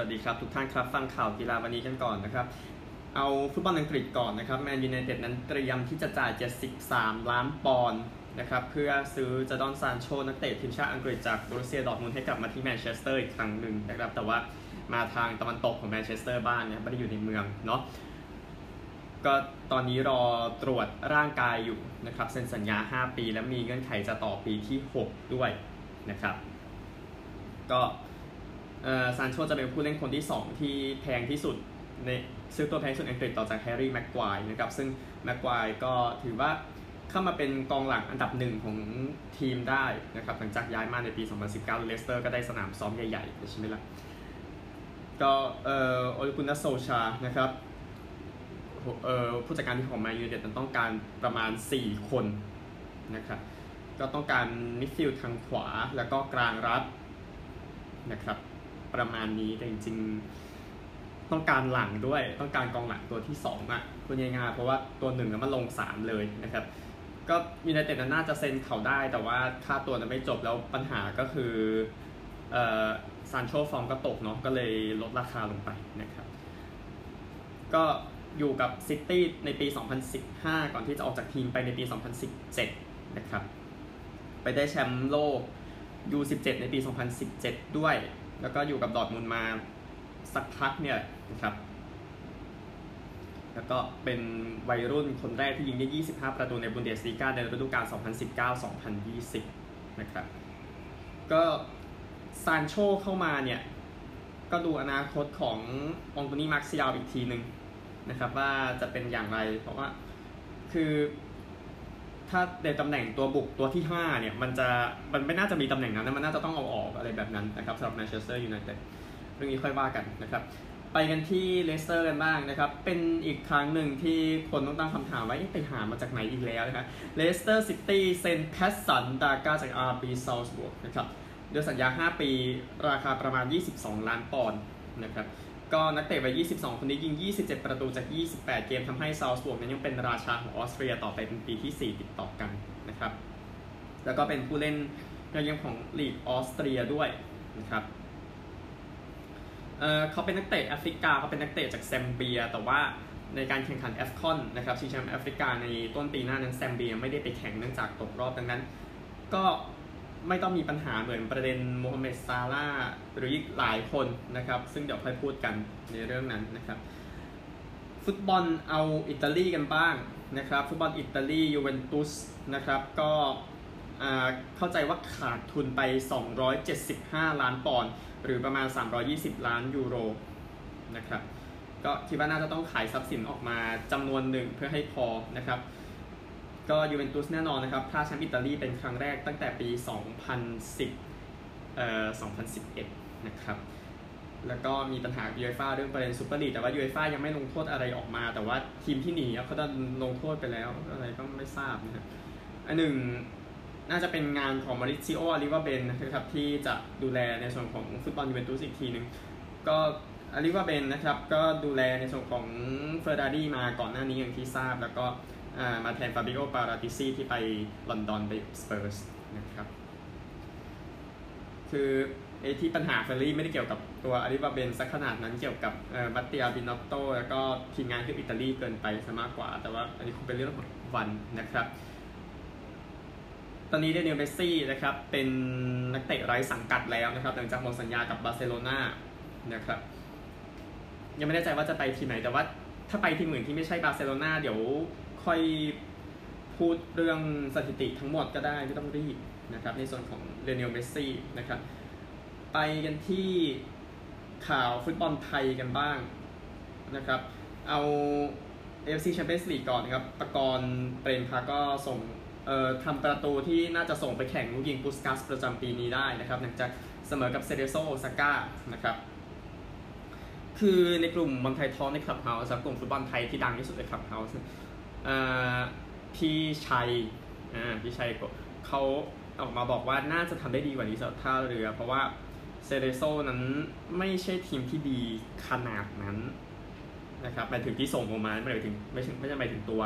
สวัสดีครับทุกท่านครับฟังข่าวกีฬาวันนี้กันก่อนนะครับ เอาฟุตบอลอังกฤษก่อนนะครับแมนยูไนเต็ดนั้นเตรียมที่จะจ่าย 73 ล้านปอนด์นะครับเพื่อซื้อเจดอนซานโชนักเตะทีมชาติอังกฤษจากโบรุสเซียดอร์ทมุนด์ให้กลับมาที่แมนเชสเตอร์อีกครั้งหนึ่งนะครับแต่ว่ามาทางตะวันตกของแมนเชสเตอร์บ้านเนี่ยไม่ได้อยู่ในเมืองเนาะก็ตอนนี้รอตรวจร่างกายอยู่นะครับเซ็นสัญญา 5 ปี และมีเงื่อนไขจะต่อปีที่ 6 ด้วยนะครับ ก็ ซานโชจะเป็นผู้เล่นคนที่ 2 ที่แพงที่สุดในซื้อตัวแพงสุดอังกฤษต่อจากแฮร์รี่แม็กไกวร์นะครับซึ่งแม็กไกวร์ก็ถือว่าเข้ามาเป็นกองหลังอันดับหนึ่งของทีมได้นะครับหลังจากย้ายมาในปี 2019 เลสเตอร์ก็ได้สนามซ้อมใหญ่ๆ ใช่ไหมล่ะก็เอ่อโอเล่กุนนาร์โซลชานะครับเอ่อผู้จัดการที่ของแมนยูไนเต็ดต้องการประมาณ 4 คนนะครับก็ต้องการมิดฟิลด์ทางขวาแล้วก็กลางรับนะครับ ประมาณนี้แต่จริงๆ ต้องการหลังด้วย ต้องการกองหลังตัวที่2อะพูดง่ายๆเพราะว่าตัวหนึ่งมันลง 3 เลยนะครับ ก็ยูไนเต็ดน่าจะเซ็นเขาได้ แต่ว่าค่าตัวนั้นไม่จบแล้วปัญหาก็คือเอ่อซานโชฟอร์มก็ตกเนาะก็เลยลดราคาลงไปนะครับ ก็อยู่กับซิตี้ในปี 2015 ก่อนที่จะออกจากทีมไปในปี 2017 นะครับ ไปได้แชมป์โลก U17 ในปี 2017 ด้วย แล้วก็อยู่กับดอทมุนมาสักพักเนี่ยนะครับ แล้วก็เป็นวัยรุ่นคนแรกที่ยิงได้ 25 ประตูในบุนเดสลีกาในฤดูกาล 2019-2020 นะครับ ก็ซานโชเข้ามาเนี่ย ก็ดูอนาคตของอองโตนี่มาร์กซิยาลอีกทีหนึ่งนะครับ ว่าจะเป็นอย่างไรเพราะว่าคือ ถ้าในตำแหน่งตัวบุกตัวที่ 5 เนี่ย มันจะมันไม่น่าจะมีตำแหน่งนั้นมันน่าจะต้องเอาออกอะไรแบบนั้นนะครับสำหรับแมนเชสเตอร์ยูไนเต็ดเรื่องนี้ค่อยว่ากันนะครับไปกันที่เลสเตอร์กันบ้างนะครับ เป็นอีกครั้งหนึ่งที่คนต้องตั้งคำถามว่าไปหามาจากไหนอีกแล้วนะครับเลสเตอร์ซิตี้เซ็นแพตสันดากาจากอาร์บีซัลซ์บวร์กนะครับด้วยสัญญา 5 ปี ราคาประมาณ 22 ล้านปอนด์นะครับ ก็นักเตะวัย 22 คนนี้ยิง 27 ประตูจาก 28 เกมทำให้ซัลซ์บวร์กนั้นยังเป็นราชาของออสเตรียต่อไปเป็นปีที่ 4 ติดต่อกันนะครับ แล้วก็เป็นผู้เล่นยอดเยี่ยมของลีกออสเตรียด้วยนะครับเขาเป็นนักเตะแอฟริกาเขาเป็นนักเตะจากแซมเบีย แต่ว่าในการแข่งขัน AFCON นะครับชิงแชมป์แอฟริกาในต้นปีหน้านั้นแซมเบียไม่ได้ไปแข่งเนื่องจากตกรอบดังนั้น ก็ ไม่ต้องมีปัญหาเหมือนประเด็นโมฮัมเหม็ดซาร่าหรืออีกหลายคนนะครับ ซึ่งเดี๋ยวค่อยพูดกันในเรื่องนั้นนะครับ ฟุตบอลเอาอิตาลีกันบ้างนะครับ ฟุตบอลอิตาลียูเวนตุสนะครับก็เข้าใจว่าขาดทุนไป 275 ล้านปอนด์หรือประมาณ 320 ล้านยูโรนะครับก็คิดว่าน่าจะต้องขายทรัพย์สินออกมาจำนวนหนึ่งเพื่อให้พอนะครับ ก็ยูเวนตุสแน่นอนนะครับพลาดแชมป์อิตาลีเป็นครั้งแรกตั้งแต่ปี 2010เอ่อ2011 นะครับ แล้วก็มีปัญหายูเอฟ่าเรื่องประเด็นซูเปอร์ลีกแต่ว่ายูเอฟ่ายังไม่ลงโทษอะไรออกมา แต่ว่าทีมที่หนีเขาจะลงโทษไปแล้วอะไรก็ไม่ทราบนะครับอันหนึ่งน่าจะเป็นงานของเมาริซิโออาร์ริวาเบเนนะครับที่จะดูแลในส่วนของฟุตบอลยูเวนตุสอีกทีหนึ่งก็อาร์ริวาเบเนนะครับก็ดูแลในส่วนของเฟอร์รารี่มาก่อนหน้านี้อย่างที่ทราบแล้วก็ มาแทนฟาบิโอปาราติซีที่ไปลอนดอนไปสเปอร์สนะครับ คือไอ้ที่ปัญหาเฟอร์รารี่ไม่ได้เกี่ยวกับตัวอาร์ริวาเบเนสักขนาดนั้นเกี่ยวกับมัตเตียบินอตโตแล้วก็ทีมงานคืออิตาลีเกินไปซะมากกว่า แต่ว่าอันนี้คงเป็นเรื่องของวันนะครับ ตอนนี้ลิโอเนลเมสซี่นะครับ เป็นนักเตะไร้สังกัดแล้วนะครับ หลังจากหมดสัญญากับบาร์เซโลนานะครับ ยังไม่แน่ใจว่าจะไปที่ไหนแต่ว่าถ้าไปทีมอื่นที่ไม่ใช่บาร์เซโลนาเดี๋ยว ค่อยพูดเรื่องสถิติทั้งหมดก็ได้ไม่ต้องรีบนะครับในส่วนของลิโอเนลเมสซี่นะครับไปกันที่ข่าวฟุตบอลไทยกันบ้างนะครับเอา AFC Champions League ก่อนนะครับปกรณ์เปรมพาก็ส่งเอ่อทำประตูที่น่าจะส่งไปแข่งลูกยิงปุสกัสประจำปีนี้ได้นะครับหลังจากเสมอกับเซเรโซโอซาก้านะครับคือในกลุ่มบอลไทยทอล์กในคลับเฮาส์กลุ่มฟุตบอลไทยที่ดังที่สุดในคลับเฮาส์ พี่ชัยพี่ชัยเขาออกมาบอกว่าน่าจะทำได้ดีกว่านี้สำหรับท่าเรือ เพราะว่าเซเรโซนั้นไม่ใช่ทีมที่ดีขนาดนั้นนะครับหมายถึงที่ส่งออกมาไม่หมายถึงไม่ใช่ไม่ใช่หมายถึงตัว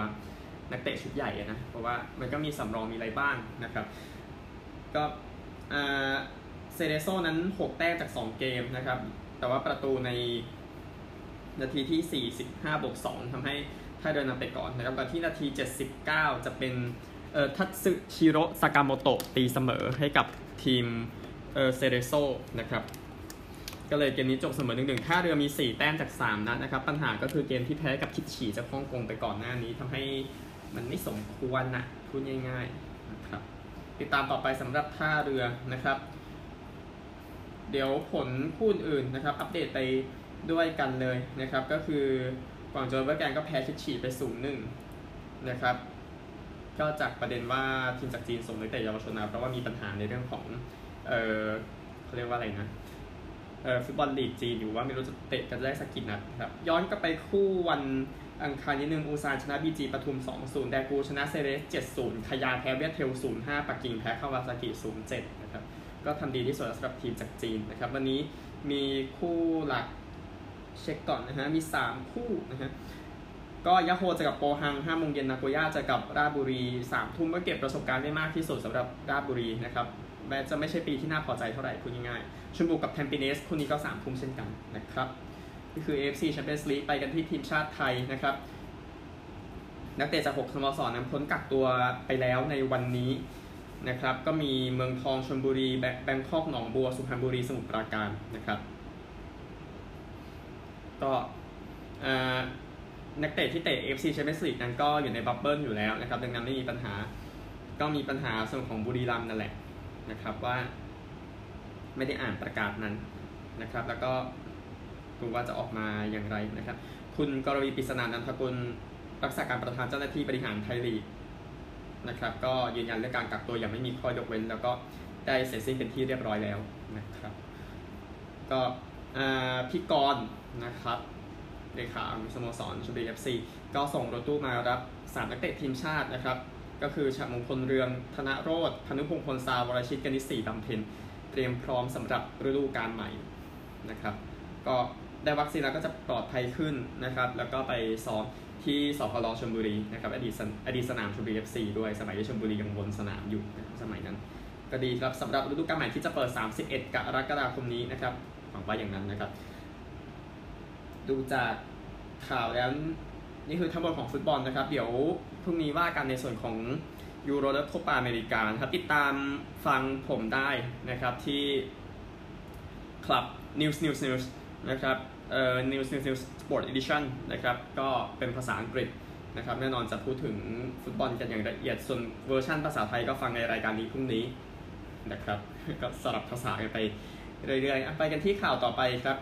นักเตะชุดใหญ่นะ เพราะว่ามันก็มีสำรองมีอะไรบ้างนะครับ ก็เซเรโซนั้น 6 แต้มจาก 2 เกมนะครับแแต่ว่าประตูในนาทีที่ 45บวก2ทำให้ ท่าเรือนำไปก่อนนะครับก่อนที่นาที 79 จะเป็นเอ่อทัตสึชิโร่ซากาโมโตะตีเสมอให้กับทีมเอ่อเซเรโซนะครับก็เลยเกมนี้จบเสมอหนึ่งหนึ่งท่าเรือมี 4 แต้มจาก 3 นัดนะครับ ปัญหาก็คือเกมที่แพ้กับคิดฉีจากฮ่องกงไปก่อนหน้านี้ทำให้มันไม่สมควรนะพูดง่ายๆนะครับติดตามต่อไปสำหรับท่าเรือนะครับ เดี๋ยวผลคู่อื่นนะครับ อัปเดตไปด้วยกันเลยนะครับ ก็คือ กวางโจวเวอร์แกนก็แพ้คิดฉีไปศูนย์หนึ่งนะครับ ก็จากประเด็นว่าทีมจากจีนส่งนักเตะเยาวชนมาเพราะว่ามีปัญหาในเรื่องของ เออเขาเรียกว่าอะไรนะเออฟุตบอลลีกจีนอยู่ว่าไม่รู้จะเตะกันได้สักกี่นัดครับ ย้อนกลับไปคู่วันอังคารนิดนึงอูซานชนะบีจีปทุม 2-0 แดกูชนะเซเรส 7-0 ขยาแพ้เวียดเทล 0-5 ปักกิ่งแพ้คาวาซากิ 0-7 นะครับ ก็ทำดีที่สุดสำหรับทีมจากจีนนะครับ วันนี้มีคู่หลัก เช็คก่อนนะฮะ มี 3 คู่นะฮะ ก็ยาโฮเจะกับโปฮัง5โมงเย็นนาโกย่าจะกับราบุรี 3 ทุ่มก็เก็บประสบการณ์ได้มากที่สุดสำหรับราบุรีนะครับแม้จะไม่ใช่ปีที่น่าพอใจเท่าไหร่คุณง่ายๆชมบุกกับแทมปิเนสคู่นี้ก็3ทุ่มเช่นกันนะครับนี่คือ AFC Champions League ไปกันที่ทีมชาติไทยนะครับนักเตะจาก 6 สโมสรนั้นพ้นกักตัวไปแล้วในวันนี้นะครับ ก็มีเมืองทองชลบุรี แบงคอกหนองบัว สุพรรณบุรี สมุทรปราการนะครับ ก็นักเตะที่เตะ FC Champions League นั้นก็อยู่ในบับเบิลอยู่แล้วนะครับ ดังนั้นไม่มีปัญหาก็มีปัญหาส่วนของบุรีรัมนั่นแหละนะครับว่า ไม่ได้อ่านประกาศนั้นนะครับ แล้วก็ดูว่าจะออกมาอย่างไรนะครับ คุณกรวีร์ปริศนานันทกุลรักษาการประธานเจ้าหน้าที่บริหารไทยลีกนะครับ ก็ยืนยันเรื่องการกักตัวอย่างไม่มีข้อยกเว้น แล้วก็ได้เสร็จสิ้นเป็นที่เรียบร้อยแล้วนะครับ ก็พี่กรณ นะครับเลขาสโมสรชลบุรีเอฟซีก็ส่งรถตู้มารับสามนักเตะทีมชาตินะครับ ก็คือฉมงคลเรืองธนโรธพนุพงศ์พลซาวรชิตกนิษฐ์สีดำเพ็ญเตรียมพร้อมสำหรับฤดูกาลใหม่นะครับ ก็ได้วัคซีนแล้วก็จะปลอดภัยขึ้นนะครับ แล้วก็ไปซ้อมที่สพลชลบุรีนะครับอดีตอดีตสนามชลบุรีเอฟซีด้วยสมัยที่ชลบุรียังบนสนามอยู่สมัยนั้นก็ดีครับสำหรับฤดูกาลใหม่ที่จะเปิด 31 กรกฎาคมนี้นะครับหวังว่าอย่างนั้นนะครับ ดูจากข่าวแล้วนี่คือทั้งหมดของฟุตบอลนะครับ เดี๋ยวพรุ่งนี้ว่ากันในส่วนของยูโรและโคปาอเมริกาครับ ติดตามฟังผมได้นะครับที่ Club News News News นะครับเอ่อ News News News Sport Edition นะครับก็เป็นภาษาอังกฤษนะครับแน่นอนจะพูดถึงฟุตบอลกันอย่างละเอียด ส่วนเวอร์ชันภาษาไทยก็ฟังในรายการนี้พรุ่งนี้นะครับก็สลับภาษากันไปเรื่อยๆ ไปกันที่ข่าวต่อไปครับ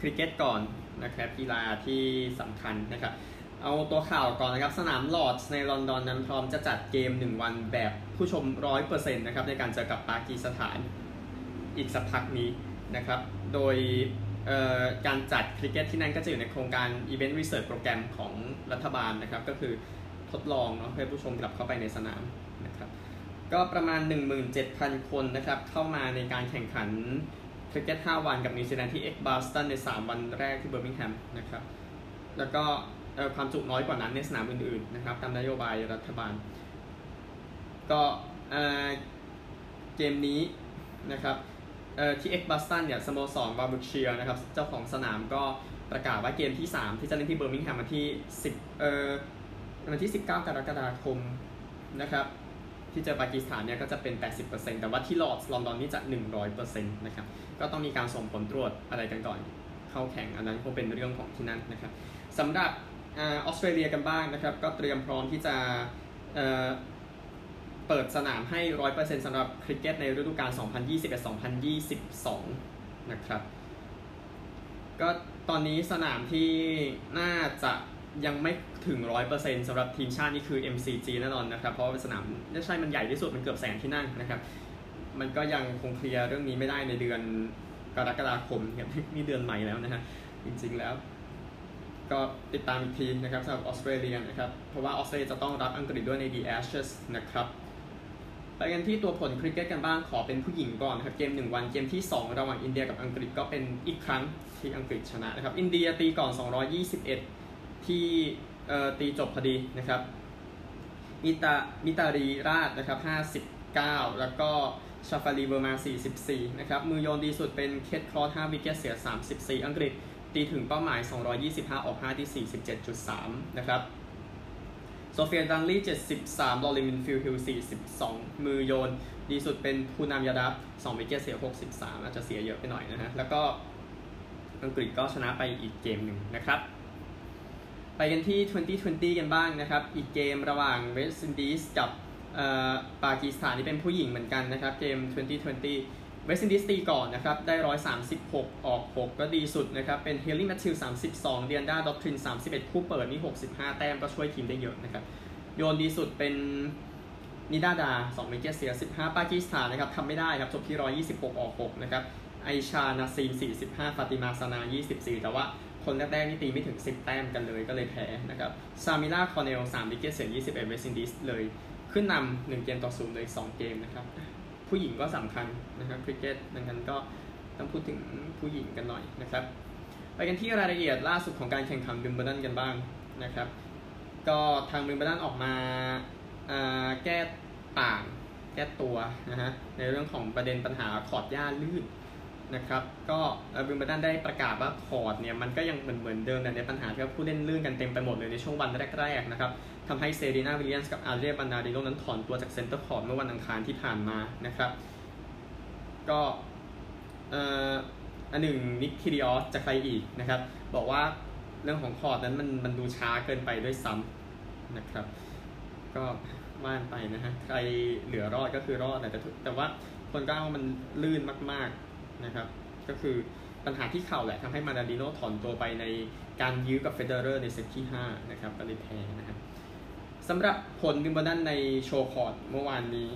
คริกเก็ตก่อนนะครับกีฬาที่สำคัญนะครับเอาตัวข่าวก่อนนะครับ สนามลอร์ดในลอนดอนนั้นพร้อมจะจัดเกม 1 วันแบบผู้ชม 100%นะครับในการเจอกับปากีสถานอีกสักพักนี้นะครับ โดยการจัดคริกเก็ตที่นั่นก็จะอยู่ในโครงการ Event Research โปรแกรมของรัฐบาลนะครับ ก็คือทดลองเนาะให้ผู้ชมกลับเข้าไปในสนามนะครับ ก็ประมาณ 17,000 คนนะครับ เข้ามาในการแข่งขัน คริกเก็ต5วันกับนิวซีแลนด์ที่เอดจ์บาสตันใน 3 วันแรกที่เบอร์มิงแฮมนะครับ แล้วก็ความจุน้อยกว่านั้นในสนามอื่นๆนะครับตามนโยบายรัฐบาล ก็เกมนี้นะครับที่เอดจ์บาสตันเนี่ยสโมสรวอร์ริคเชียร์นะครับเจ้าของสนามก็ประกาศว่าเกมที่ 3 ที่จะเล่นที่เบอร์มิงแฮมวันที่10เอ่อวันที่ 19 กรกฎาคมนะครับ ที่เจอปากีสถานเนี่ยก็จะเป็น 80%แต่ว่าที่ลอร์ดลอนดอนนี่จะ 100%นะครับก็ต้องมีการส่งผลตรวจอะไรกันก่อนเข้าแข่งอันนั้นคงเป็นเรื่องของที่นั่นนะครับสำหรับออสเตรเลียกันบ้างนะครับก็เตรียมพร้อมที่จะเเปิดสนามให้ 100%สำหรับคริกเก็ตในฤดูกาล 2021-2022 นะครับ ก็ตอนนี้สนามที่น่าจะ ยังไม่ถึง100%สำหรับทีมชาตินี่คือ MCG แน่นอนนะครับ เพราะว่าสนามไม่ใช่มันใหญ่ที่สุดมันเกือบแสนที่นั่งนะครับ มันก็ยังคงเคลียร์เรื่องนี้ไม่ได้ในเดือนกรกฎาคมครับนี่เดือนใหม่แล้วนะฮะจริงๆแล้ว ก็ติดตามอีกทีนะครับสำหรับออสเตรเลียนะครับ เพราะว่าออสเตรเลียจะต้องรับอังกฤษด้วยใน The Ashes นะครับไปกันที่ตัวผลคริกเก็ตกันบ้างขอเป็นผู้หญิงก่อนครับเกม 1 วันเกมที่ 2 ระหว่างอินเดียกับอังกฤษก็เป็นอีกครั้งที่อังกฤษชนะนะครับอินเดียตีก่อน 221 ที่ตีจบพอดีนะครับ มิตามิตาลีราชนะครับ9แล้วก็ชาฟาลีเวอร์มา 44 นะครับ มือโยนดีสุดเป็นเคทครอส5 wicket เสีย 34 อังกฤษ ตีถึงเป้าหมาย 225 ออก 5 ที่ 47.3 นะครับ โซเฟียดังก์ลี่ 73 ลอเรนวินฟิลด์ฮิลล์ 42 มือโยนดีสุดเป็นพูนามยาดาฟ 2 wicket เสีย 63 อาจจะเสียเยอะไปหน่อยนะฮะ แล้วก็อังกฤษก็ชนะไปอีกเกมหนึ่งนะครับ ไปกันที่ 2020 กันบ้างนะครับ อีกเกมระหว่างเวสต์อินดีสกับปากีสถานนี่เป็นผู้หญิงเหมือนกันนะครับ เกม 2020 เวสต์อินดีสตีก่อนนะครับ ได้ 136 ออก 6 ก็ดีสุดนะครับ เป็นเฮลลี่แมทธิว32 ดีแอนดร้าดอททิน 31 คู่เปิดนี่ 65 แต้มก็ช่วยทีมได้เยอะนะครับ โยนดีสุดเป็นนิดาดาร์2 wicket เสีย 15 ปากีสถานนะครับทำไม่ได้ครับ จบที่ 126 ออก 6 นะครับ อายชานาซีม45 ฟาติมาซานา 24 แต่ว่า คนแรกๆนี่ตีไม่ถึง 10 แต้มกันเลยก็เลยแพ้นะครับชามิเลียคอนเนล3 wicket เสีย21เวสต์อินดีสเลยขึ้นนำหนึ่งเกมต่อศูนย์เลยสองเกมนะครับผู้หญิงก็สำคัญนะครับคริกเก็ตดังนั้นก็ต้องพูดถึงผู้หญิงกันหน่อยนะครับไปกันที่รายละเอียดล่าสุดของการแข่งขันวิมเบิลดันกันบ้างนะครับก็ทางวิมเบิลดันออกมาแก้ต่างแก้ตัวนะฮะในเรื่องของประเด็นปัญหาคอร์ตหญ้าลื่น นะครับก็วิมเบิลดันได้ประกาศว่าคอร์ตเนี่ยมันก็ยังเหมือนเหมือนเดิมแต่ในปัญหาที่ผู้เล่นลื่นกันเต็มไปหมดเลยในช่วงวันแรกๆนะครับทำให้เซรีนาวิลเลียมส์กับอาเดรียนมานนาริโนนั้นถอนตัวจากเซ็นเตอร์คอร์ตเมื่อวันอังคารที่ผ่านมานะครับก็อันหนึ่งนิกคิริออสจะใครอีกนะครับบอกว่าเรื่องของคอร์ตนั้นมันมันดูช้าเกินไปด้วยซ้ำนะครับก็ว่านไปนะฮะใครเหลือรอดก็คือรอดแต่แต่ว่าคนก็เอามันลื่นมากๆ นะครับก็คือปัญหาที่เข่าแหละทำให้มานนาริโนถอนตัวไปในการยื้อกับเฟเดอเรอร์ในเซตที่ 5 นะครับก็เลยแพ้นะครับสำหรับผลวิมเบิลดันใน show court เมื่อวานนี้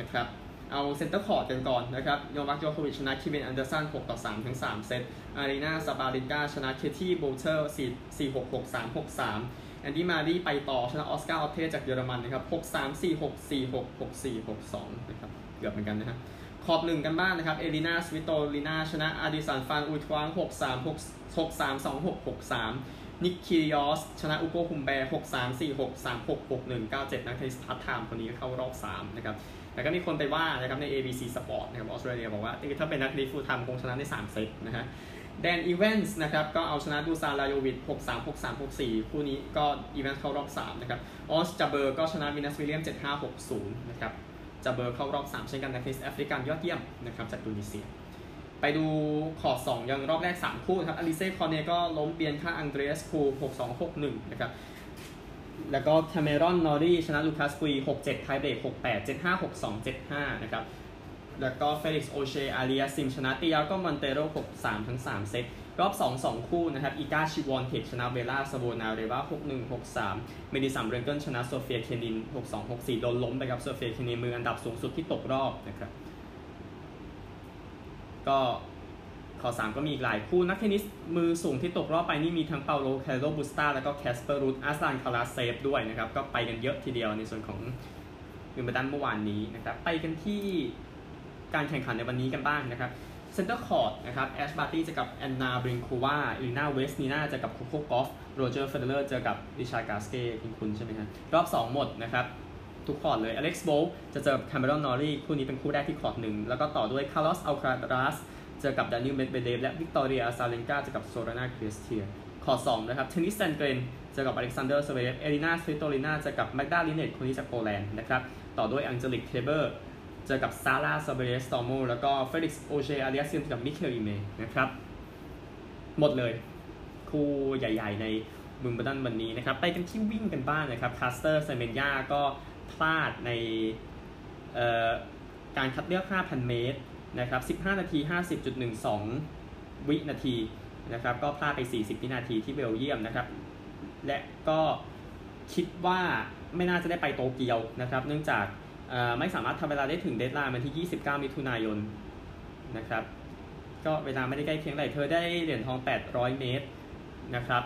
นะครับเอาเซ็นเตอร์คอร์ตกันก่อนนะครับโนวักยอโควิชชนะเควินแอนเดอร์สัน6ต่อ3ทั้ง 3 เซตอารีนาซาบาเลนกาชนะเคที่โบลเทอร์4 4 6 6 3 6 3 แอนดี้เมอร์รี่ไปต่อชนะออสการ์ออตเต้จากเยอรมันนะครับ6 3 4 6 4 6 6 4 6 2นะครับเกือบเหมือนกันนะฮะ คอร์ตหนึ่งกันบ้างนะครับ เอลินาสวิโตลินาชนะอลิสันฟานอุทวังค์6 3 6 6 3 2 6 6 3 นิกคิริออส ชนะอูโก้อุมแบร์6 3 4 6 3 6 6 1 9 7 นักเทนนิสพัฒไทม์คนนี้เข้ารอบ 3 นะครับ แต่ก็มีคนไปว่านะครับใน ABC Sport นะครับออสเตรเลียบอกว่าถ้าเป็นนักเทนนิส full-time คงชนะได้3เซตนะฮะแดนอีแวนส์นะครับก็เอาชนะดูซานลาโยวิช6 3 6 3 6 4 คู่นี้ก็อีแวนส์เข้ารอบ 3 นะครับ อองส์จาเบอร์ก็ชนะวีนัสวิลเลียมส์ 7 5 6 0 นะครับ จาเบอร์เข้ารอบ 3 เช่นกันนักเทนนิสแอฟริกันยอดเยี่ยมนะครับจากตูนิเซีย ไปดูคอร์ต2ยังรอบแรก 3 คู่ครับอลิเซ่คอร์เนก็ล้มเบียงก้าอันเดรสคู6 2 6 1 นะครับแล้วก็คาเมรอนนอรี่ชนะลูคัสปุย 6 7 ไทเบรก 6 8 7 5 6 2 7 5 นะครับ แล้วก็เฟลิกซ์โอเชร์อาลิยาซิมชนะติอาโก้มอนเตโร 6 3 ทั้ง 3 เซต รอบ 2 2 คู่นะครับอีกาชฟิออนเทคชนะเวร่าซโวนาเรวา6 1 6 3 เมดิสันเบรนเกิลชนะโซเฟียเคนิน 6 2 6 4 โดนล้มไปกับโซเฟียเคนินมืออันดับสูงสุดที่ตกรอบนะครับก็คอร์ต3ก็มีอีกหลายคู่ นักเทนนิสมือสูงที่ตกรอบไปนี่มีทั้งปาโบลคาร์เรโนบูสตาแล้วก็แคสเปอร์รูทอัสลานคารัตเซฟด้วยนะครับ ก็ไปกันเยอะทีเดียวในส่วนของวิมเบิลดันเมื่อวานนี้นะครับ ไปกันที่การแข่งขันในวันนี้กันบ้างนะครับ เซ็นเตอร์คอร์ตนะครับแอชบาร์ตี้จะกับแอนนาบลิงโควาเอเลน่าเวสนีนาจะกับโคโค่กอฟโรเจอร์เฟเดอเรอร์เจอกับริชาร์ดกาสเก้คุณคุณใช่ไหมครับรอบ 2 หมดนะครับ ทุกคอร์ตเลยอเล็กซ์โบลต์จะเจอคาเมรอนนอรี่คู่นี้เป็นคู่แรกที่คอร์ตหนึ่งแล้วก็ต่อด้วยคาร์ลอสอัลคาราซเจอกับดานิลเมดเวเดฟและวิกตอเรียอซาเรนกาเจอกับโซรานาเคียร์สเทียคอร์ต2นะครับเทนนิสแซนเกรนเจอกับอเล็กซานเดอร์ซเวเรฟเอลินาสวิโตลินาเจอกับแมกดาลิเนตต์คนนี้จากโปแลนด์นะครับต่อด้วยอังเจลิกแคร์เบอร์ เจอกับซาร่าซอร์ริเบสตอร์โมแล้วก็เฟลิกซ์โอเชร์อาลิยาซิมกับมิคาเอลอีเมอร์นะครับ หมดเลย คู่ใหญ่ๆ ในวิมเบิลดันวันนี้นะครับ ไปกันที่วิ่งกันบ้างนะครับแคสเตอร์เซเมนยาก็พลาดในการคัดเลือก 5,000 เมตรนะครับ 15 นาที 50.12 วินาทีนะครับ ก็พลาดไป 40 วินาทีที่เบลเยียมนะครับ และก็คิดว่าไม่น่าจะได้ไปโตเกียวนะครับ เนื่องจาก ไม่สามารถทำเวลาได้ถึง deadline วันที่ 29 มิถุนายนนะครับก็เวลาไม่ได้ใกล้เคียงเลยเธอได้เหรียญทอง 800 เมตรนะครับ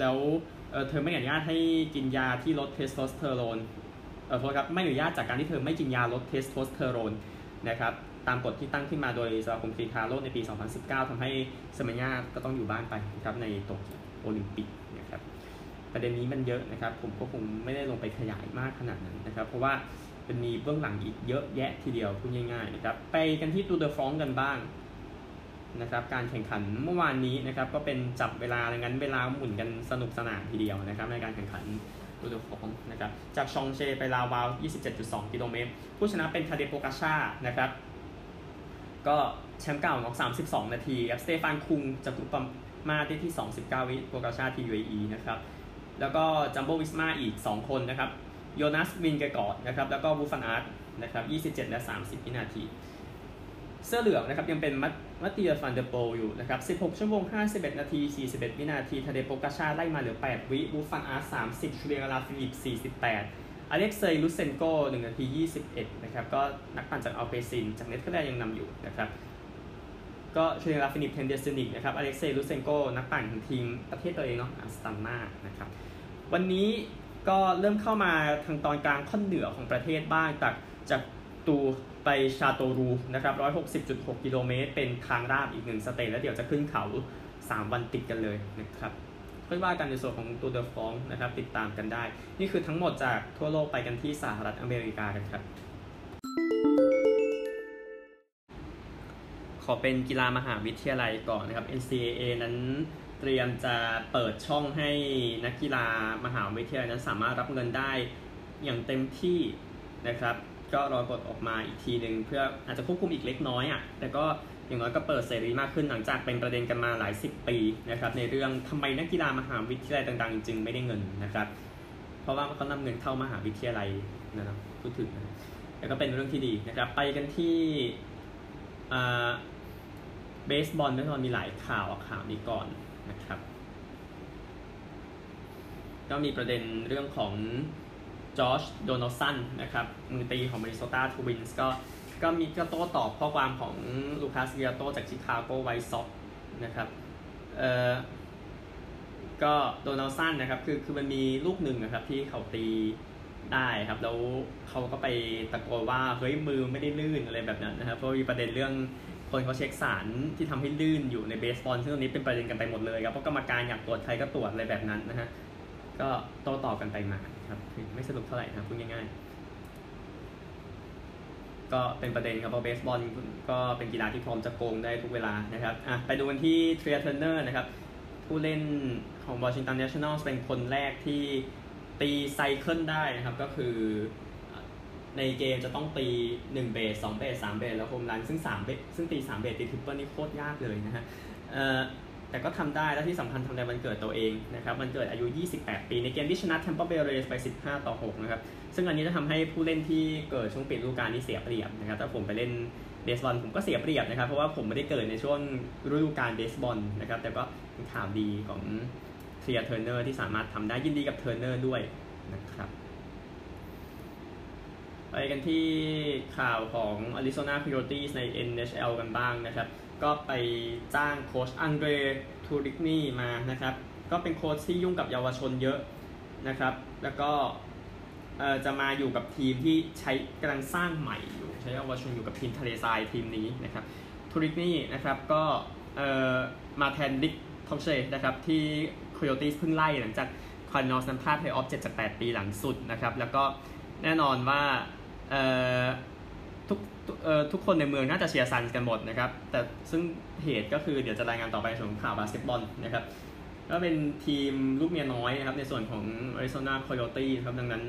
แล้วเธอไม่อนุญาตให้กินยาที่ลดเทสโทสเตอโรนเออโทษครับไม่อนุญาตจากการที่เธอไม่กินยาลดเทสโทสเตอโรนนะครับตามกฎที่ตั้งขึ้นมาโดยสมาคมกรีฑาโลกในปี 2019ทำให้เซเมนยาก็ต้องอยู่บ้านไปนะครับในโตเกียวโอลิมปิกนะครับประเด็นนี้มันเยอะนะครับ ผมก็คงไม่ได้ลงไปขยายมากขนาดนั้นนะครับ เพราะว่า เป็นมีเบื้องหลังอีกเยอะแยะทีเดียวพูดง่ายๆนะครับไปกันที่ Tour de France กันบ้างนะครับการแข่งขันเมื่อวานนี้นะครับก็เป็นจับเวลาดังนั้นเวลาหมุนกันสนุกสนานทีเดียวนะครับในการแข่งขันTour de France นะครับจาก Changé ไป Laval 27.2 กิโลเมตร ผู้ชนะเป็น Tadej Pogačar นะครับก็แชมป์เก่าน็อก32 นาทีครับ Stefan Küng จาก Groupama ได้ที่29วิ Pogačar ที UAE นะครับแล้วก็ Jumbo-Visma อีก 2 คนนะครับ Jonas Vingegaard นะครับแล้วก็ Wout van Aert นะครับ27 และ 30วินาที เสื้อเหลืองนะครับยังเป็น Mat Mathieu van der Poel อยู่นะครับ16 ชั่วโมง 51 นาที 41 วินาที Tadej Pogačar ไล่มาเหลือ 8 วิ Wout van Aert 30 Julian Alaphilippe 48 Alexey Lutsenko 1นาที 21 นะครับก็นักปั่นจาก Alpecin จากเนเธอร์แลนด์ยังนำอยู่นะครับก็ Julian Alaphilippe Deceuninck นะครับ Alexey Lutsenko นักปั่นของทีมประเทศตัวเองเนาะ Astana นะครับวันนี้ ก็เริ่มเข้ามาทางตอนกลางค่อนเหนือของประเทศบ้างจากจาก Tours ไป Châteauroux นะครับ 160.6 กิโลเมตร เป็นทางราบอีกหนึ่งสเตจแล้วเดี๋ยวจะขึ้นเขา 3 วันติดกันเลยนะครับค่อยว่ากันในส่วนของตูเดอฟองนะครับ ติดตามกันได้ นี่คือทั้งหมดจากทั่วโลกไปกันที่สหรัฐอเมริกากันครับ ขอเป็นกีฬามหาวิทยาลัยก่อนนะครับ NCAA นั้น ตรียมจะเปิดช่องให้นักกีฬามหาวิทยาลัยนั้นสามารถรับเงินได้อย่างเต็มที่นะครับ ก็รอกฎออกมาอีกทีหนึ่งเพื่ออาจจะควบคุมอีกเล็กน้อยอะแต่ก็อย่างน้อยก็เปิดเสรีมากขึ้นหลังจากเป็นประเด็นกันมาหลายสิบปีนะครับในเรื่องทำไมนักกีฬามหาวิทยาลัยต่างๆ จึงไม่ได้เงินนะครับ เพราะว่าเขานำเงินเข้ามหาวิทยาลัยนะครับพูดถึงนะแต่ก็เป็นเรื่องที่ดีนะครับ ไปกันที่เบสบอลแน่นอนมีหลายข่าวข่าวนี้ก่อน นะครับ ก็มีประเด็นเรื่องของ Josh Donaldson นะครับมือตีของ Minnesota Twins ก็ก็มีก็โต้ตอบข้อความของ Lucas Giolito จาก Chicago White Sox นะครับเอ่อก็ Donaldson นะครับคือคือมันมีลูกหนึ่งนะครับที่เขาตีได้ครับแล้วเขาก็ไปตะโกนว่าเฮ้ยมือไม่ได้ลื่นอะไรแบบนั้นนะครับเพราะมีประเด็นเรื่อง คนเขาเช็คสารที่ทำให้ลื่นอยู่ในเบสบอลซึ่งตรงนี้เป็นประเด็นกันไปหมดเลยครับเพราะกรรมการอยากตรวจใครก็ตรวจอะไรแบบนั้นนะฮะก็โต้ตอบกันไปมาครับไม่สนุกเท่าไหร่นะพูดง่ายๆ ก็เป็นประเด็นครับเพราะเบสบอลก็เป็นกีฬาที่พร้อมจะโกงได้ทุกเวลานะครับอะไปดูกันที่ Trea Turner นะครับผู้เล่นของ Washington Nationals เป็นคนแรกที่ตี cycle ได้นะครับก็คือ ในเกมจะต้องตี1เบส2เบส3เบสแล้วโฮมรันซึ่ง3เบสซึ่งตี3เบสตี triple นี่โคตรยากเลยนะฮะแต่ก็ทำได้และที่สำคัญทำในวันเกิดตัวเองนะครับวันเกิดอายุ 28 ปี ในเกมที่ชนะ Tampa Bay Rays ไป 15 ต่อ 6 นะครับ ซึ่งอันนี้จะทำให้ผู้เล่นที่เกิดช่วงปิดฤดูกาลนี้เสียเปรียบนะครับถ้าผมไปเล่นเบสบอลผมก็เสียเปรียบนะครับ เพราะว่าผมไม่ได้เกิดในช่วงฤดูกาลเบสบอลนะครับแต่ก็เป็นข่าวดีของ Trea Turner ที่สามารถทำได้ยินดีกับ Turner ด้วยนะครับ ไปกันที่ข่าวของ Arizona Coyotes ใน NHL กันบ้างนะครับ ก็ไปจ้างโค้ช André Tourigny มานะครับ ก็เป็นโค้ชที่ยุ่งกับเยาวชนเยอะนะครับ แล้วก็จะมาอยู่กับทีมที่ใช้กำลังสร้างใหม่อยู่ ใช้เยาวชนอยู่กับทีมทะเลทรายทีมนี้นะครับ Tourigny นะครับก็มาแทน Rick Tocchet นะครับที่ Coyotes เพิ่งไล่หลังจากคอนนอสนั้นพลาดเพย์ออฟ7จาก 8 ปีหลังสุดนะครับ แล้วก็แน่นอนว่า ทุกทุกคนในเมืองน่าจะเชียร์ Suns กันหมดนะครับ แต่ซึ่งเหตุก็คือเดี๋ยวจะรายงานต่อไปส่วนข่าวบาสเกตบอลนะครับ ก็เป็นทีมลูกเมียน้อยนะครับในส่วนของ Arizona Coyote ครับดังนั้น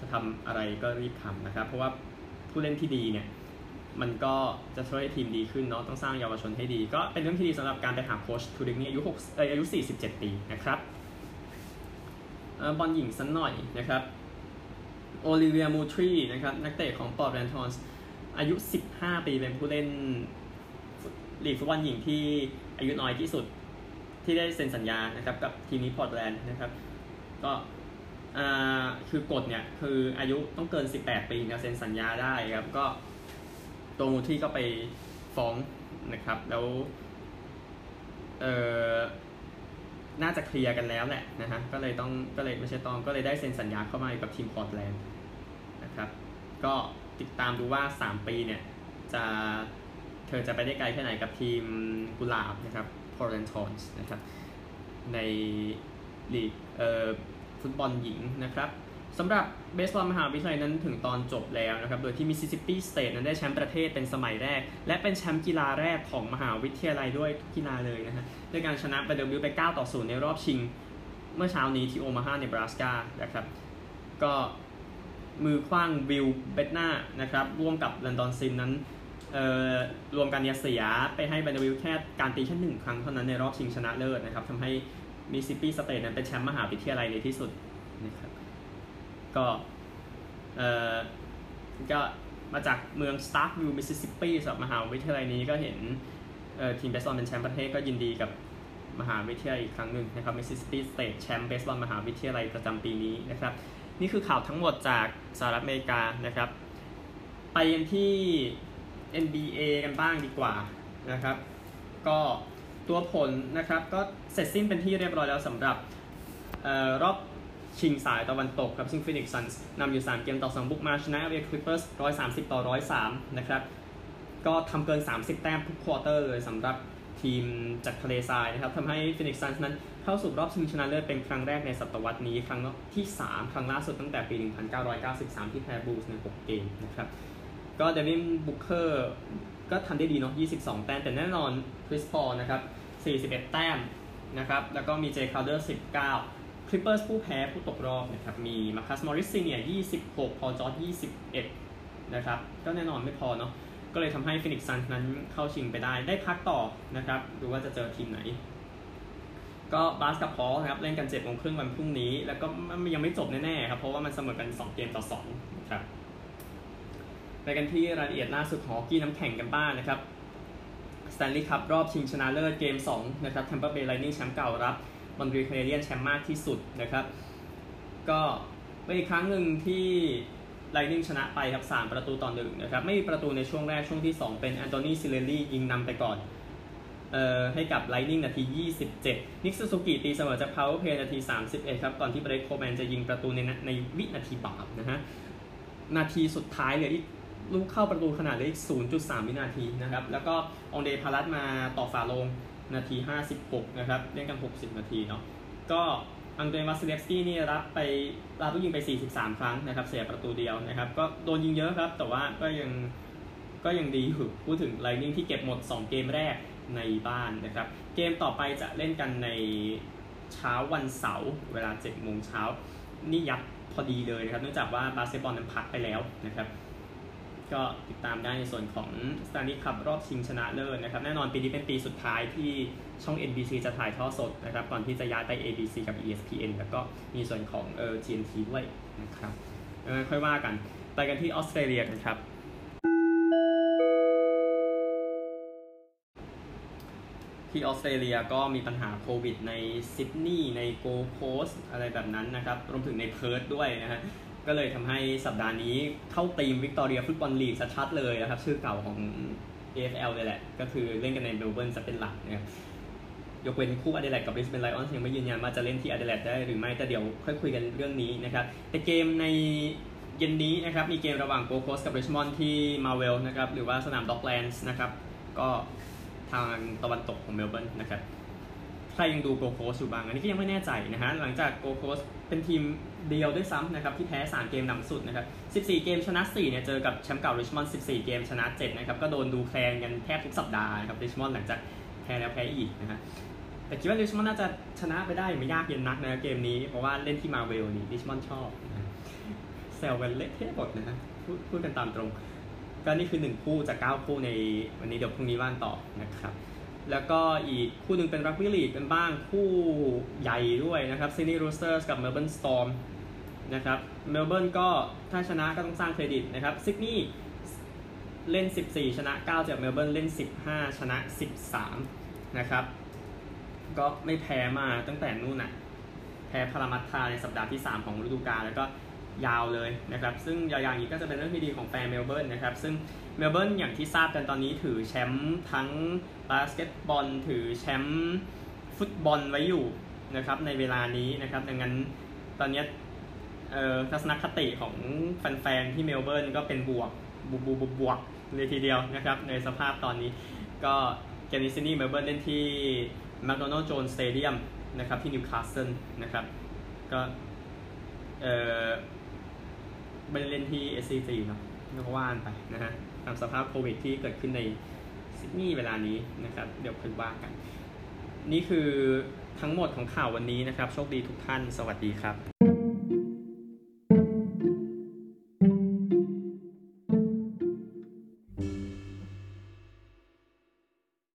จะทำอะไรก็รีบทำนะครับ เพราะว่าผู้เล่นที่ดีเนี่ยมันก็จะช่วยให้ทีมดีขึ้นเนาะต้องสร้างเยาวชนให้ดี ก็เป็นเรื่องที่ดีสำหรับการไปหาโค้ช Tourigny อายุ6เอออายุ 47 ปีนะครับบอลหญิงสักหน่อยนะครับ Olivia Moultrie นะครับนักเตะของ Portland Thorns อายุ 15 ปีเป็นผู้เล่นลีกฟุตบอลหญิงที่อายุน้อยที่สุดที่ได้เซ็นสัญญานะครับกับทีมนี้ Portland นะครับก็คือกฎเนี่ยคืออายุต้องเกิน 18 ปีนะเซ็นสัญญาได้ครับก็ตัว Moultrie ก็ไปฟ้องนะครับแล้วเออน่าจะเคลียร์กันแล้วแหละนะฮะก็เลยต้องก็เลยไม่ใช่ต้องก็เลยได้เซ็นสัญญาเข้ามากับทีม Portland ก็ติดตามดูว่า 3 ปีเนี่ย จะเธอจะไปได้ไกลแค่ไหนกับทีมกุหลาบนะครับ Portland Thorns นะครับ ในลีกเอ่อฟุตบอลหญิงนะครับสำหรับเบสบอลมหาวิทยาลัยนั้นถึงตอนจบแล้วนะครับ โดยที่ Mississippi State นั้นได้แชมป์ประเทศเป็นสมัยแรก และเป็นแชมป์กีฬาแรกของมหาวิทยาลัยด้วยทุกกีฬาเลยนะฮะด้วยการชนะไปเดบิวไป 9 ต่อ 0 ในรอบชิง เมื่อเช้านี้ที่โอมาฮา เนบราสกานะครับ ก็ มือขว้าง Will Bednar นะครับร่วมกับ Landon Sims นั้นรวมกันเนี่ยเสียไปให้ Vanderbilt แค่การตีแค่หนึ่งครั้งเท่านั้นในรอบชิงชนะเลิศนะครับทำให้ Mississippi State นั้นเป็นแชมป์มหาวิทยาลัยในที่สุดนะครับก็เอ่อก็มาจากเมืองสตาร์กวิลล์มิสซิสซิปปีสำหรับมหาวิทยาลัยนี้ก็เห็นทีมเบสบอลเป็นแชมป์ประเทศก็ยินดีกับมหาวิทยาลัยอีกครั้งหนึ่งนะครับมิสซิสซิปปีสเตทแชมป์เบสบอลมหาวิทยาลัยประจำปีนี้นะครับ นี่คือข่าวทั้งหมดจากสหรัฐอเมริกานะครับ ไปกันที่ NBA กันบ้างดีกว่านะครับ ก็ตัวผลนะครับก็เสร็จสิ้นเป็นที่เรียบร้อยแล้วสำหรับเออรอบชิงสายตะวันตกครับซึ่งฟินิกซ์ซันส์นำอยู่ 3 เกมต่อ 2 บุกมาชนะแอลเอคลิปเปอร์ส130 ต่อ 103 นะครับ ก็ทำเกิน 30 แต้มทุกควอเตอร์เลยสำหรับทีมจากทะเลทรายนะครับทำให้ฟินิกซ์ซันส์นั้น เข้าสู่รอบชิงชนะเลิศเป็นครั้งแรกในศตวรรษนี้ ครั้งที่ 3 ครั้งล่าสุดตั้งแต่ปี 1993 ที่แพ้บูลส์ใน 6 เกมนะครับ ก็เดวินบุคเคอร์ก็ทำได้ดีเนาะ 22 แต้ม แต่แน่นอนคริสพอลนะครับ 41 แต้มนะครับ แล้วก็มีเจคราวเดอร์ 19คลิปเปอร์สผู้แพ้ผู้ตกรอบนะครับ มีมาร์คัสมอร์ริสซีเนียร์ 26 พอลจอร์จ 21 นะครับ ก็แน่นอนไม่พอเนาะ ก็เลยทำให้ฟินิกซ์ซันส์นั้นเข้าชิงไปได้ ได้พักต่อนะครับ ดูว่าจะเจอทีมไหน ก็บักส์กับฮอว์กส์ครับเล่นกันเจ็ดโมงครึ่งวันพรุ่งนี้ แล้วก็มันยังไม่จบแน่ๆครับเพราะว่ามันเสมอกัน 2 เกมต่อ2นะครับไปกันที่รายละเอียดล่าสุดของฮอกกี้น้ำแข็งกันบ้างนะครับสแตนลีย์คัพรอบชิงชนะเลิศเกม 2 นะครับแทมเปอร์เบย์ไลนิ่งแชมป์เก่ารับมอนทรีออลแคนาเดียนส์แชมป์มากที่สุดนะครับ ก็เป็นอีกครั้งหนึ่งที่ไลนิ่งชนะไปครับ 3 ประตูต่อหนึ่งนะครับ ไม่มีประตูในช่วงแรกช่วงที่ 2 เป็นแอนโทนีซิเรลลี่ยิงนำไปก่อน ให้กับไลนิ่งนาที 27 นิคซูซูกิตีเสมอจาก powerplay นาที 31 ครับ ก่อนที่เบลคโคลแมนจะยิงประตูในในวินาทีบาปนะฮะ นาทีสุดท้ายเหลืออีกลูกเข้าประตูขนาดเล็ก0.3 วินาทีนะครับ แล้วก็ออนเดรพาลัตมาตอกฝาโลงนาที 56 นะครับ เล่นกัน 60 นาทีเนาะ ก็อังเดรวาซิเลฟสกี้นี่รับไปรับลูกยิงไป 43 ครั้งนะครับ เสียประตูเดียวนะครับ ก็โดนยิงเยอะครับ แต่ว่าก็ยังก็ยังดีอยู่พูดถึงไลนิ่งที่เก็บหมด 2 เกมแรก ในบ้านนะครับ เกมต่อไปจะเล่นกันในเช้าวันเสาร์เวลา7โมงเช้านี่ยัดพอดีเลยนะครับ เนื่องจากว่าบาสเกตบอลนั้นพักไปแล้วนะครับ ก็ติดตามได้ในส่วนของสแตนลีย์คัพรอบชิงชนะเลิศนะครับ แน่นอนปีนี้เป็นปีสุดท้ายที่ช่อง NBC จะถ่ายทอดสดนะครับ ก่อนที่จะย้ายไป ABC กับ ESPN แล้วก็มีส่วนของเออ TNT ด้วยนะครับค่อยว่ากัน ไปกันที่ออสเตรเลียกันครับ ที่ออสเตรเลียก็มีปัญหาโควิดในซิดนีย์ในโกลด์โคสต์อะไรแบบนั้นนะครับรวมถึงในเพิร์ธด้วยนะฮะก็เลยทำให้สัปดาห์นี้เข้าตีมวิกตอเรียฟุตบอลลีกชัดๆเลยนะครับ ชื่อเก่าของ AFL เลยแหละ ก็คือเล่นกันในเมลเบิร์นจะเป็นหลักนะครับยกเว้นคู่อเดเลดกับบริสเบนไลออนส์ยังไม่ยืนยันว่าจะเล่นที่อเดเลดได้หรือไม่แต่เดี๋ยวค่อยคุยกันเรื่องนี้นะครับแต่เกมในเย็นนี้นะครับมีเกมระหว่างโกลด์โคสต์กับริชมอนด์ที่มาร์เวลนะครับหรือว่าสนามด็อกแลนด์นะครับก็ ทางตะวันตกของเมลเบิร์นนะครับใครยังดูโกลด์โคสต์อยู่บ้าง อันนี้ก็ยังไม่แน่ใจนะฮะหลังจากโกลด์โคสต์เป็นทีมเดียวด้วยซ้ำนะครับที่แพ้ 3 เกมล่าสุดนะครับ 14 เกมชนะ 4 เนี่ยเจอกับแชมป์เก่าริชมอนด์ 14 เกมชนะ 7 นะครับ ก็โดนดูแคลนกันแทบทุกสัปดาห์นะครับริชมอนด์หลังจากแพ้แล้วแพ้อีกนะฮะแต่คิดว่าริชมอนด์น่าจะชนะไปได้ไม่ยากเย็นนักนะเกมนี้เพราะว่าเล่นที่มาร์เวลนี่ริชมอนด์ชอบนะแซวกันเละเทะหมดนะฮะพูดกันตามตรง ก็นี่คือ1คู่จาก 9 คู่ในวันนี้เดี๋ยวพรุ่งนี้ว่ากันต่อนะครับ แล้วก็อีกคู่หนึ่งเป็นรักบี้ลีกกันบ้างคู่ใหญ่ด้วยนะครับซิดนีย์รูสเตอร์สกับเมลเบิร์นสตอร์มนะครับเมลเบิร์นก็ถ้าชนะก็ต้องสร้างเครดิตนะครับซิดนีย์เล่น 14 ชนะ 9 จากเมลเบิร์นเล่น 15 ชนะ 13 นะครับ ก็ไม่แพ้มาตั้งแต่นู่นน่ะ แพ้พารามัตทาในสัปดาห์ที่ 3 ของฤดูกาลแล้วก็ ยาวเลยนะครับซึ่งยาวๆอย่างนี้ก็จะเป็นเรื่องที่ดีของแฟนเมลเบิร์นนะครับซึ่งเมลเบิร์นอย่างที่ทราบกันตอนนี้ถือแชมป์ทั้งบาสเกตบอลถือแชมป์ฟุตบอลไว้อยู่นะครับในเวลานี้นะครับดังนั้นตอนนี้ทัศนคติของแฟนๆที่เมลเบิร์นก็เป็นบวกบวกบวกบวกเลยทีเดียวนะครับในสภาพตอนนี้ก็เกมนี้ซิดนีย์เมลเบิร์นเล่นที่แมคโดนัลด์โจนส์สเตเดียมนะครับที่นิวคาสเซิลนะครับก็เอ่อ ไม่ได้เล่นที่ SCG เนาะก็ว่ากันไปนะฮะตามสภาพโควิดที่เกิดขึ้นในซิดนีย์เวลานี้นะครับ เดี๋ยวค่อยว่ากัน นี่คือทั้งหมดของข่าววันนี้นะครับ โชคดีทุกท่าน สวัสดีครับ